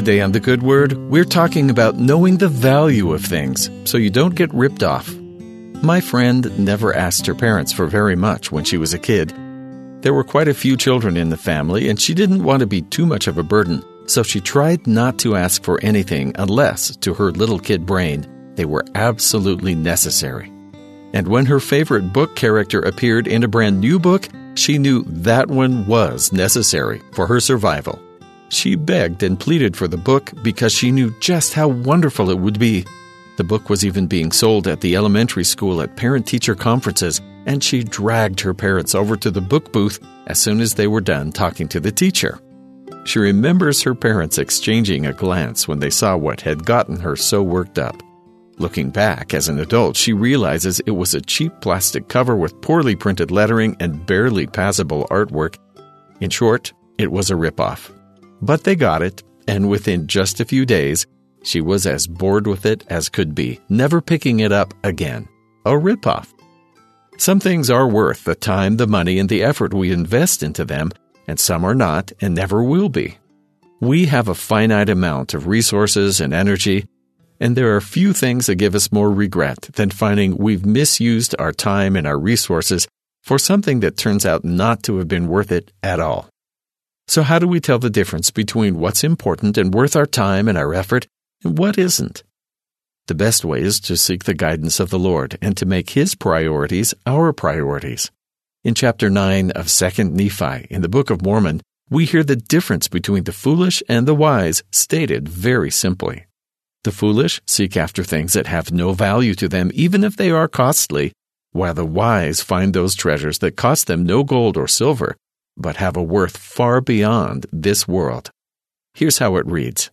Today on The Good Word, we're talking about knowing the value of things so you don't get ripped off. My friend never asked her parents for very much when she was a kid. There were quite a few children in the family, and she didn't want to be too much of a burden, so she tried not to ask for anything unless, to her little kid brain, they were absolutely necessary. And when her favorite book character appeared in a brand new book, she knew that one was necessary for her survival. She begged and pleaded for the book because she knew just how wonderful it would be. The book was even being sold at the elementary school at parent teacher conferences, and she dragged her parents over to the book booth as soon as they were done talking to the teacher. She remembers her parents exchanging a glance when they saw what had gotten her so worked up. Looking back as an adult, she realizes it was a cheap plastic cover with poorly printed lettering and barely passable artwork. In short, it was a ripoff. But they got it, and within just a few days, she was as bored with it as could be, never picking it up again. A ripoff. Some things are worth the time, the money, and the effort we invest into them, and some are not and never will be. We have a finite amount of resources and energy, and there are few things that give us more regret than finding we've misused our time and our resources for something that turns out not to have been worth it at all. So, how do we tell the difference between what's important and worth our time and our effort and what isn't? The best way is to seek the guidance of the Lord and to make His priorities our priorities. In chapter 9 of 2nd Nephi, in the Book of Mormon, we hear the difference between the foolish and the wise stated very simply. The foolish seek after things that have no value to them, even if they are costly, while the wise find those treasures that cost them no gold or silver, but have a worth far beyond this world. Here's how it reads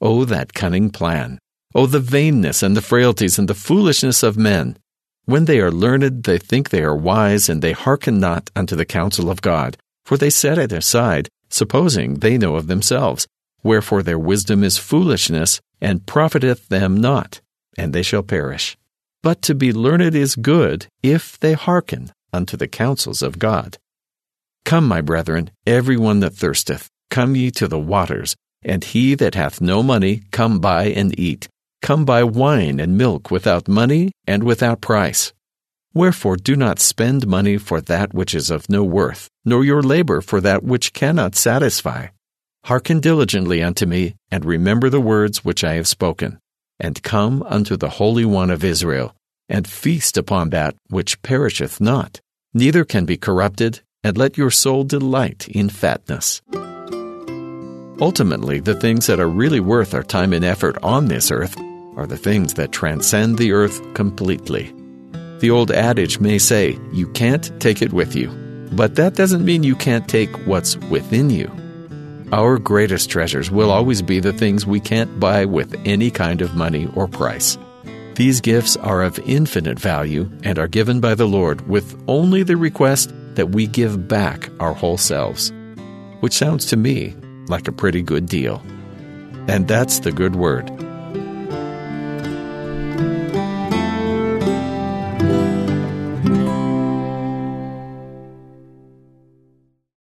Oh, that cunning plan! Oh, the vainness and the frailties and the foolishness of men! When they are learned, they think they are wise, and they hearken not unto the counsel of God, for they set it aside, supposing they know of themselves. Wherefore their wisdom is foolishness, and profiteth them not, and they shall perish. But to be learned is good, if they hearken unto the counsels of God. Come, my brethren, every one that thirsteth, come ye to the waters, and he that hath no money, come buy and eat. Come buy wine and milk without money and without price. Wherefore do not spend money for that which is of no worth, nor your labor for that which cannot satisfy. Hearken diligently unto me, and remember the words which I have spoken, and come unto the Holy One of Israel, and feast upon that which perisheth not, neither can be corrupted, and let your soul delight in fatness. Ultimately, the things that are really worth our time and effort on this earth are the things that transcend the earth completely. The old adage may say, you can't take it with you, but that doesn't mean you can't take what's within you. Our greatest treasures will always be the things we can't buy with any kind of money or price. These gifts are of infinite value and are given by the Lord with only the request that we give back our whole selves, which sounds to me like a pretty good deal. And that's the good word.